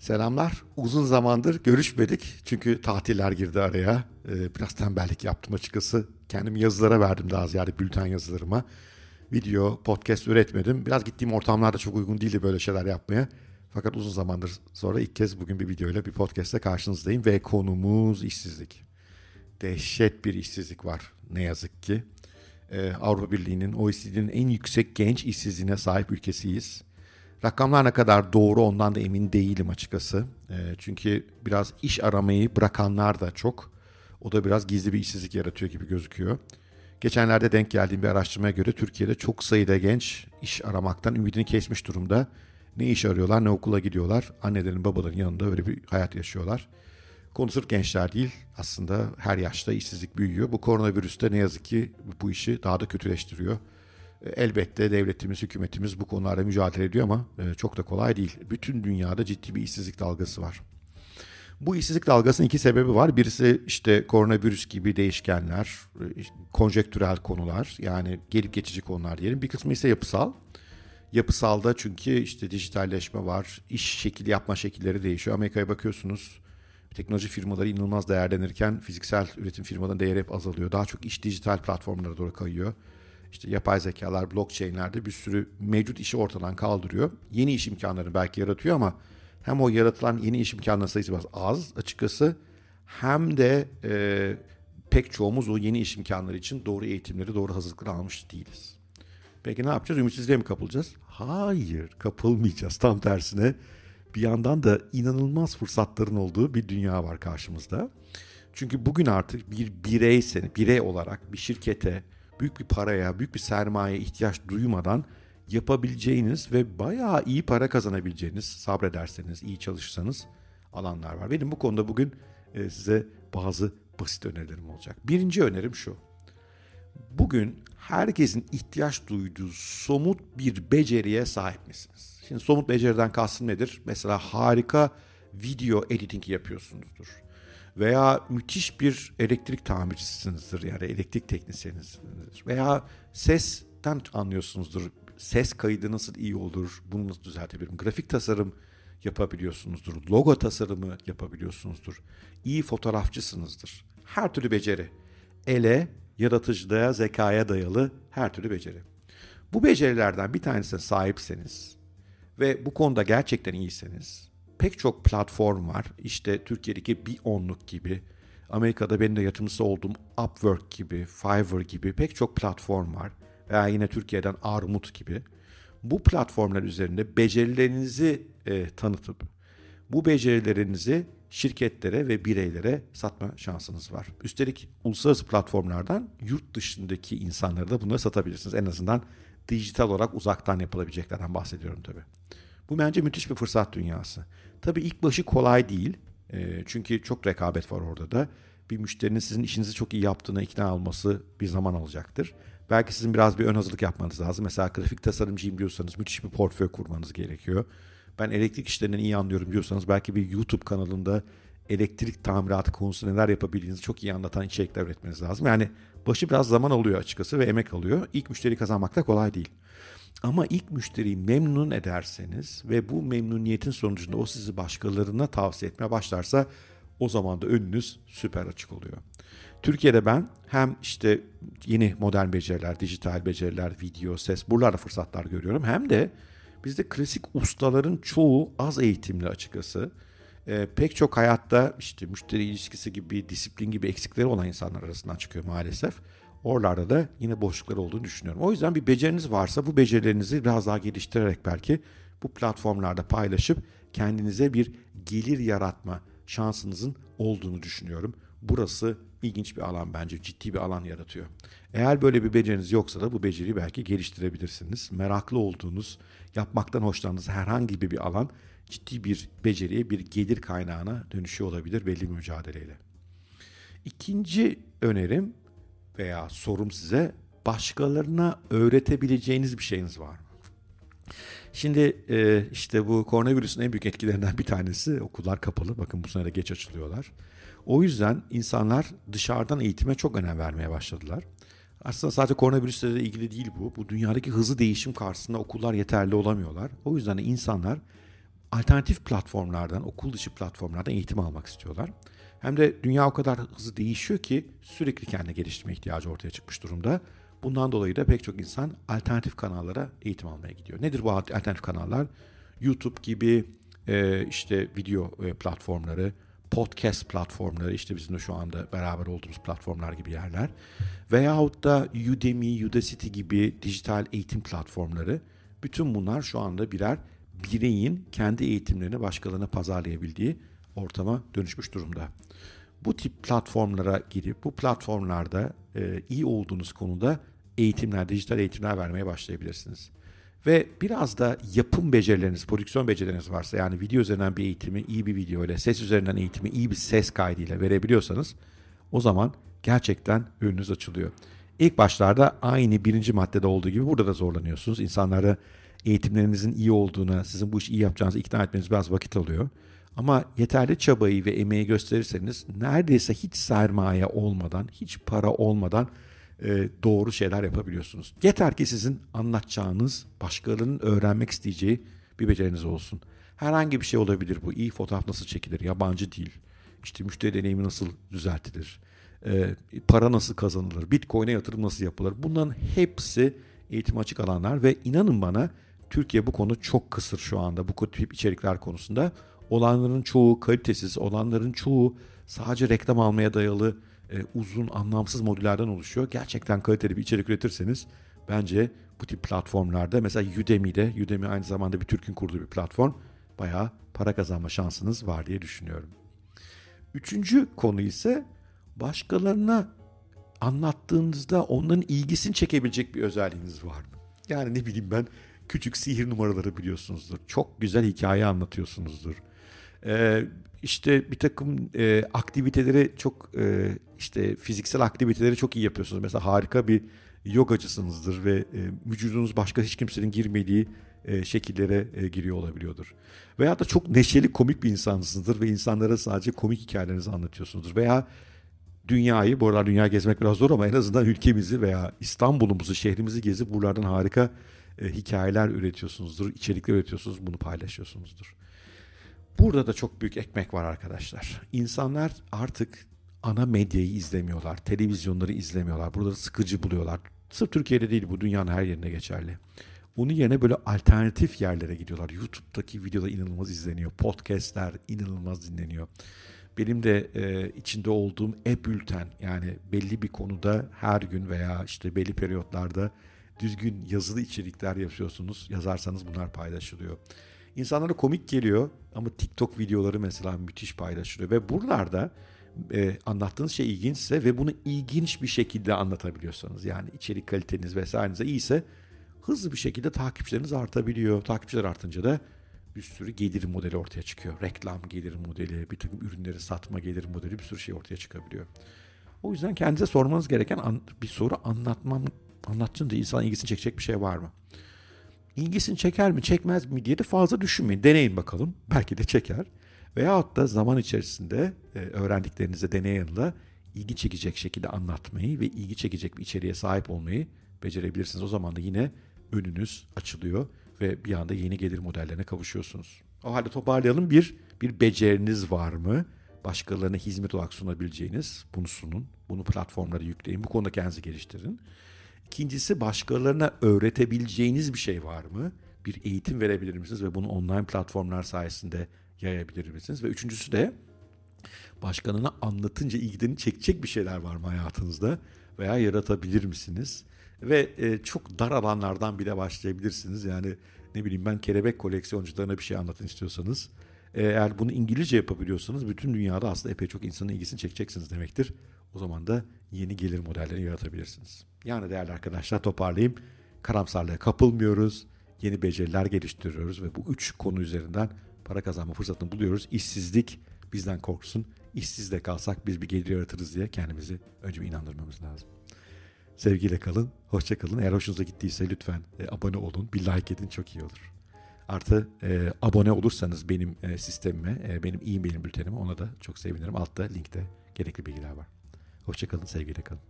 Selamlar. Uzun zamandır görüşmedik. Çünkü tatiller girdi araya. Ee, biraz tembellik yaptım açıkçası. Kendimi yazılara verdim daha ziyade bülten yazılarıma. Video, podcast üretmedim. Biraz gittiğim ortamlarda çok uygun değildi böyle şeyler yapmaya. Fakat uzun zamandır sonra ilk kez bugün bir videoyla bir podcastle karşınızdayım. Ve konumuz işsizlik. Dehşet bir işsizlik var ne yazık ki. Ee, Avrupa Birliği'nin, OECD'nin en yüksek genç işsizliğine sahip ülkesiyiz. Rakamlar ne kadar doğru ondan da emin değilim açıkçası. E, çünkü biraz iş aramayı bırakanlar da çok. O da biraz gizli bir işsizlik yaratıyor gibi gözüküyor. Geçenlerde denk geldiğim bir araştırmaya göre Türkiye'de çok sayıda genç iş aramaktan ümidini kesmiş durumda. Ne iş arıyorlar ne okula gidiyorlar. Annelerin babaların yanında öyle bir hayat yaşıyorlar. Konu sırf gençler değil aslında her yaşta işsizlik büyüyor. Bu koronavirüs de ne yazık ki bu işi daha da kötüleştiriyor. Elbette devletimiz, hükümetimiz bu konularda mücadele ediyor ama e, çok da kolay değil. Bütün dünyada ciddi bir işsizlik dalgası var. Bu işsizlik dalgasının iki sebebi var. Birisi işte koronavirüs gibi değişkenler, e, konjektürel konular yani gelip geçici konular diyelim. Bir kısmı ise yapısal. Yapısalda çünkü işte dijitalleşme var, iş şekil yapma şekilleri değişiyor. Amerika'ya bakıyorsunuz teknoloji firmaları inanılmaz değerlenirken fiziksel üretim firmalarının değeri hep azalıyor. Daha çok iş dijital platformlara doğru kayıyor işte yapay zekalar, blockchain'lerde bir sürü mevcut işi ortadan kaldırıyor. Yeni iş imkanlarını belki yaratıyor ama hem o yaratılan yeni iş imkanları sayısı biraz az açıkçası hem de e, pek çoğumuz o yeni iş imkanları için doğru eğitimleri, doğru hazırlıkları almış değiliz. Peki ne yapacağız? Ümitsizliğe mi kapılacağız? Hayır, kapılmayacağız. Tam tersine bir yandan da inanılmaz fırsatların olduğu bir dünya var karşımızda. Çünkü bugün artık bir bireyseniz, birey olarak bir şirkete, büyük bir paraya, büyük bir sermaye ihtiyaç duymadan yapabileceğiniz ve bayağı iyi para kazanabileceğiniz, sabrederseniz, iyi çalışırsanız alanlar var. Benim bu konuda bugün e, size bazı basit önerilerim olacak. Birinci önerim şu. Bugün herkesin ihtiyaç duyduğu somut bir beceriye sahip misiniz? Şimdi somut beceriden kastım nedir? Mesela harika video editing yapıyorsunuzdur veya müthiş bir elektrik tamircisinizdir yani elektrik teknisyeninizdir veya sesten anlıyorsunuzdur. Ses kaydı nasıl iyi olur bunu nasıl düzeltebilirim? Grafik tasarım yapabiliyorsunuzdur. Logo tasarımı yapabiliyorsunuzdur. İyi fotoğrafçısınızdır. Her türlü beceri. Ele, yaratıcılığa, zekaya dayalı her türlü beceri. Bu becerilerden bir tanesine sahipseniz ve bu konuda gerçekten iyiseniz pek çok platform var. İşte Türkiye'deki bir onluk gibi, Amerika'da benim de yatırımcısı olduğum Upwork gibi, Fiverr gibi pek çok platform var. Veya yine Türkiye'den Armut gibi. Bu platformlar üzerinde becerilerinizi e, tanıtıp bu becerilerinizi şirketlere ve bireylere satma şansınız var. Üstelik uluslararası platformlardan yurt dışındaki insanlara da bunları satabilirsiniz. En azından dijital olarak uzaktan yapılabileceklerden bahsediyorum tabii. Bu bence müthiş bir fırsat dünyası. Tabii ilk başı kolay değil. E, çünkü çok rekabet var orada da. Bir müşterinin sizin işinizi çok iyi yaptığına ikna olması bir zaman alacaktır. Belki sizin biraz bir ön hazırlık yapmanız lazım. Mesela grafik tasarımcıyım diyorsanız müthiş bir portföy kurmanız gerekiyor. Ben elektrik işlerinden iyi anlıyorum diyorsanız belki bir YouTube kanalında elektrik tamiratı konusunda neler yapabildiğinizi çok iyi anlatan içerikler üretmeniz lazım. Yani başı biraz zaman alıyor açıkçası ve emek alıyor. İlk müşteri kazanmak da kolay değil. Ama ilk müşteriyi memnun ederseniz ve bu memnuniyetin sonucunda o sizi başkalarına tavsiye etmeye başlarsa o zaman da önünüz süper açık oluyor. Türkiye'de ben hem işte yeni modern beceriler, dijital beceriler, video, ses buralarda fırsatlar görüyorum. Hem de bizde klasik ustaların çoğu az eğitimli açıkçası. E, pek çok hayatta işte müşteri ilişkisi gibi, disiplin gibi eksikleri olan insanlar arasından çıkıyor maalesef. Oralarda da yine boşluklar olduğunu düşünüyorum. O yüzden bir beceriniz varsa bu becerilerinizi biraz daha geliştirerek belki bu platformlarda paylaşıp kendinize bir gelir yaratma şansınızın olduğunu düşünüyorum. Burası ilginç bir alan bence. Ciddi bir alan yaratıyor. Eğer böyle bir beceriniz yoksa da bu beceriyi belki geliştirebilirsiniz. Meraklı olduğunuz, yapmaktan hoşlandığınız herhangi bir alan ciddi bir beceriye, bir gelir kaynağına dönüşüyor olabilir belli bir mücadeleyle. İkinci önerim veya sorum size başkalarına öğretebileceğiniz bir şeyiniz var mı? Şimdi e, işte bu koronavirüsün en büyük etkilerinden bir tanesi okullar kapalı. Bakın bu sene de geç açılıyorlar. O yüzden insanlar dışarıdan eğitime çok önem vermeye başladılar. Aslında sadece koronavirüsle de ilgili değil bu. Bu dünyadaki hızlı değişim karşısında okullar yeterli olamıyorlar. O yüzden de insanlar alternatif platformlardan, okul dışı platformlardan eğitim almak istiyorlar. Hem de dünya o kadar hızlı değişiyor ki sürekli kendine geliştirme ihtiyacı ortaya çıkmış durumda. Bundan dolayı da pek çok insan alternatif kanallara eğitim almaya gidiyor. Nedir bu alternatif kanallar? YouTube gibi e, işte video e, platformları, podcast platformları, işte bizim de şu anda beraber olduğumuz platformlar gibi yerler. Veyahut da Udemy, Udacity gibi dijital eğitim platformları. Bütün bunlar şu anda birer bireyin kendi eğitimlerini başkalarına pazarlayabildiği ortama dönüşmüş durumda. Bu tip platformlara girip bu platformlarda e, iyi olduğunuz konuda eğitimler, dijital eğitimler vermeye başlayabilirsiniz. Ve biraz da yapım becerileriniz, prodüksiyon becerileriniz varsa yani video üzerinden bir eğitimi iyi bir video ile, ses üzerinden eğitimi iyi bir ses kaydıyla verebiliyorsanız o zaman gerçekten önünüz açılıyor. İlk başlarda aynı birinci maddede olduğu gibi burada da zorlanıyorsunuz. İnsanlara eğitimlerinizin iyi olduğuna, sizin bu işi iyi yapacağınızı ikna etmeniz biraz vakit alıyor. Ama yeterli çabayı ve emeği gösterirseniz neredeyse hiç sermaye olmadan, hiç para olmadan e, doğru şeyler yapabiliyorsunuz. Yeter ki sizin anlatacağınız, başkalarının öğrenmek isteyeceği bir beceriniz olsun. Herhangi bir şey olabilir bu. İyi fotoğraf nasıl çekilir? Yabancı dil. İşte müşteri deneyimi nasıl düzeltilir? E, para nasıl kazanılır? Bitcoin'e yatırım nasıl yapılır? Bunların hepsi eğitim açık alanlar ve inanın bana Türkiye bu konu çok kısır şu anda bu tip içerikler konusunda. Olanların çoğu kalitesiz, olanların çoğu sadece reklam almaya dayalı e, uzun anlamsız modüllerden oluşuyor. Gerçekten kaliteli bir içerik üretirseniz bence bu tip platformlarda mesela Udemy'de, Udemy aynı zamanda bir Türk'ün kurduğu bir platform bayağı para kazanma şansınız var diye düşünüyorum. Üçüncü konu ise başkalarına anlattığınızda onların ilgisini çekebilecek bir özelliğiniz var mı? Yani ne bileyim ben küçük sihir numaraları biliyorsunuzdur. Çok güzel hikaye anlatıyorsunuzdur. Ee, işte bir takım e, aktiviteleri çok e, işte fiziksel aktiviteleri çok iyi yapıyorsunuz. Mesela harika bir yogacısınızdır ve e, vücudunuz başka hiç kimsenin girmediği e, şekillere e, giriyor olabiliyordur. Veya da çok neşeli komik bir insansınızdır ve insanlara sadece komik hikayelerinizi anlatıyorsunuzdur. Veya dünyayı, bu aralar dünya gezmek biraz zor ama en azından ülkemizi veya İstanbul'umuzu, şehrimizi gezip buralardan harika e, hikayeler üretiyorsunuzdur, içerikler üretiyorsunuz, bunu paylaşıyorsunuzdur. Burada da çok büyük ekmek var arkadaşlar. İnsanlar artık ana medyayı izlemiyorlar, televizyonları izlemiyorlar. Burada sıkıcı buluyorlar. Sırf Türkiye'de değil bu dünyanın her yerine geçerli. Onun yerine böyle alternatif yerlere gidiyorlar. YouTube'daki videolar inanılmaz izleniyor. Podcast'ler inanılmaz dinleniyor. Benim de e, içinde olduğum e-bülten yani belli bir konuda her gün veya işte belli periyotlarda düzgün yazılı içerikler yapıyorsunuz. Yazarsanız bunlar paylaşılıyor. İnsanlara komik geliyor ama TikTok videoları mesela müthiş paylaşılıyor ve buralarda e, anlattığınız şey ilginçse ve bunu ilginç bir şekilde anlatabiliyorsanız yani içerik kaliteniz vesairenize iyiyse hızlı bir şekilde takipçileriniz artabiliyor. Takipçiler artınca da bir sürü gelir modeli ortaya çıkıyor. Reklam gelir modeli, bir takım ürünleri satma gelir modeli bir sürü şey ortaya çıkabiliyor. O yüzden kendinize sormanız gereken bir soru anlatmam, anlattığında insan ilgisini çekecek bir şey var mı? İlgisini çeker mi çekmez mi diye de fazla düşünmeyin. Deneyin bakalım. Belki de çeker. Veyahut da zaman içerisinde e, öğrendiklerinize deney yanında ilgi çekecek şekilde anlatmayı ve ilgi çekecek bir içeriğe sahip olmayı becerebilirsiniz. O zaman da yine önünüz açılıyor ve bir anda yeni gelir modellerine kavuşuyorsunuz. O halde toparlayalım. Bir, bir beceriniz var mı? Başkalarına hizmet olarak sunabileceğiniz bunu sunun. Bunu platformlara yükleyin. Bu konuda kendinizi geliştirin. İkincisi başkalarına öğretebileceğiniz bir şey var mı? Bir eğitim verebilir misiniz ve bunu online platformlar sayesinde yayabilir misiniz? Ve üçüncüsü de başkanına anlatınca ilgilerini çekecek bir şeyler var mı hayatınızda veya yaratabilir misiniz? Ve e, çok dar alanlardan bile başlayabilirsiniz. Yani ne bileyim ben kelebek koleksiyoncularına bir şey anlatın istiyorsanız. E, eğer bunu İngilizce yapabiliyorsanız bütün dünyada aslında epey çok insanın ilgisini çekeceksiniz demektir. O zaman da yeni gelir modelleri yaratabilirsiniz. Yani değerli arkadaşlar toparlayayım. Karamsarlığa kapılmıyoruz. Yeni beceriler geliştiriyoruz ve bu üç konu üzerinden para kazanma fırsatını buluyoruz. İşsizlik bizden korksun. İşsiz de kalsak biz bir gelir yaratırız diye kendimizi önce bir inandırmamız lazım. Sevgiyle kalın, hoşça kalın. Eğer hoşunuza gittiyse lütfen e, abone olun, bir like edin çok iyi olur. Artı e, abone olursanız benim e, sistemime, e, benim e-mail bültenime ona da çok sevinirim. Altta linkte gerekli bilgiler var. Hoşçakalın, sevgiyle kalın.